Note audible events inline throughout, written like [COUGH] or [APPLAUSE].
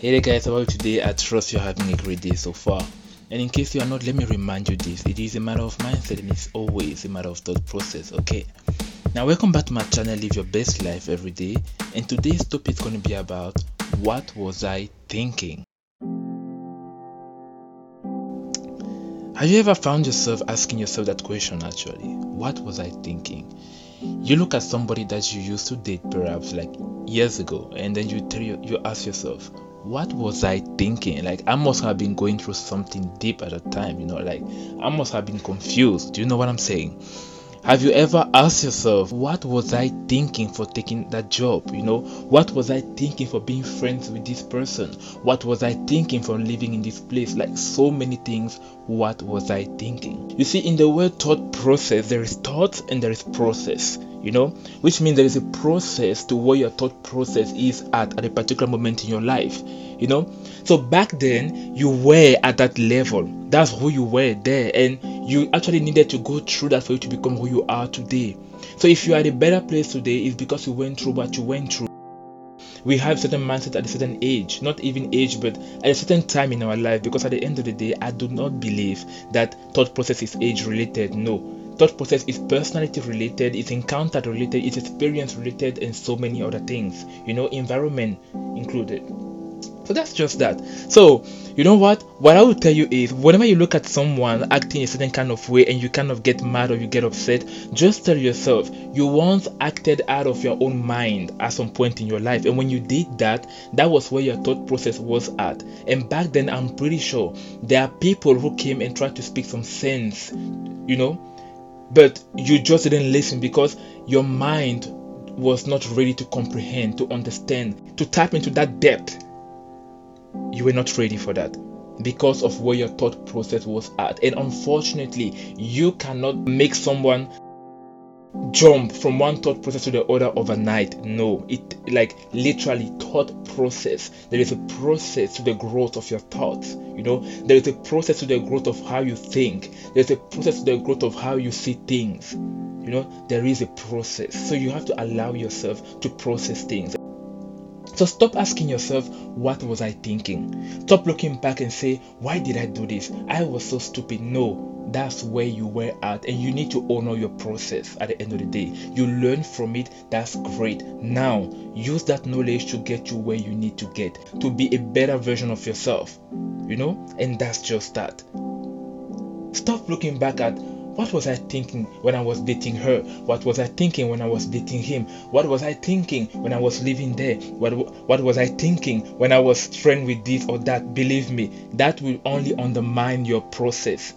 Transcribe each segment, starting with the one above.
Hey there guys, how are you today? I trust you're having a great day so far. And in case you are not, let me remind you this. It is a matter of mindset and it's always a matter of thought process, okay? Now welcome back to my channel, Live Your Best Life Every Day. And today's topic is going to be about what was I thinking? Have you ever found yourself asking yourself that question actually? What was I thinking? You look at somebody that you used to date perhaps like years ago and then you tell you, you ask yourself, what was I thinking? Like I must have been going through something deep at the time, you know, like I must have been confused. Do you know what I'm saying? Have you ever asked yourself, what was I thinking for taking that job? You know, what was I thinking for being friends with this person? What was I thinking for living in this place? Like so many things, what was I thinking? You see, in the word thought process, there is thought and there is process you know which means there is a process to where your thought process is at at a particular moment in your life you know. So back then you were at that level. That's who you were there. And you actually needed to go through that for you to become who you are today. So if you are at a better place today it's because you went through what you went through. We have certain mindset at a certain age not even age but at a certain time in our life because at the end of the day i do not believe that thought process is age related no thought process is personality related, it's encounter related, it's experience related, and so many other things, you know, environment included. So that's just that. So, you know what? What I will tell you is whenever you look at someone acting a certain kind of way and you kind of get mad or you get upset, just tell yourself you once acted out of your own mind at some point in your life. And when you did that, that was where your thought process was at. And back then, I'm pretty sure there are people who came and tried to speak some sense, you know, but you just didn't listen because your mind was not ready to comprehend, to understand, to tap into that depth. You were not ready for that because of where your thought process was at. And unfortunately, you cannot make someone jump from one thought process to the other overnight. No, it like literally thought process. There is a process to the growth of your thoughts. You know, there is a process to the growth of how you think. There's a process to the growth of how you see things. You know, there is a process. So you have to allow yourself to process things. So stop asking yourself, what was I thinking? Stop looking back and say, why did I do this? I was so stupid. No, that's where you were at and you need to honor your process at the end of the day you learn from it that's great now use that knowledge to get you where you need to get to be a better version of yourself you know and that's just that stop looking back at what was I thinking when I was dating her? What was I thinking when I was dating him? What was I thinking when I was living there? What what was I thinking when I was friend with this or that? Believe me, that will only undermine your process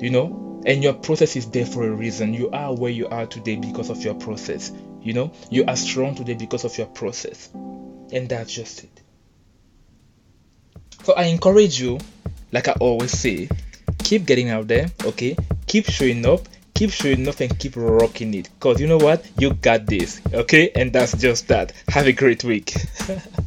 you know and your process is there for a reason you are where you are today because of your process you know you are strong today because of your process and that's just it so i encourage you like i always say keep getting out there okay keep showing up keep showing up and keep rocking it. Because you know what? You got this okay? And that's just that. Have a great week [LAUGHS]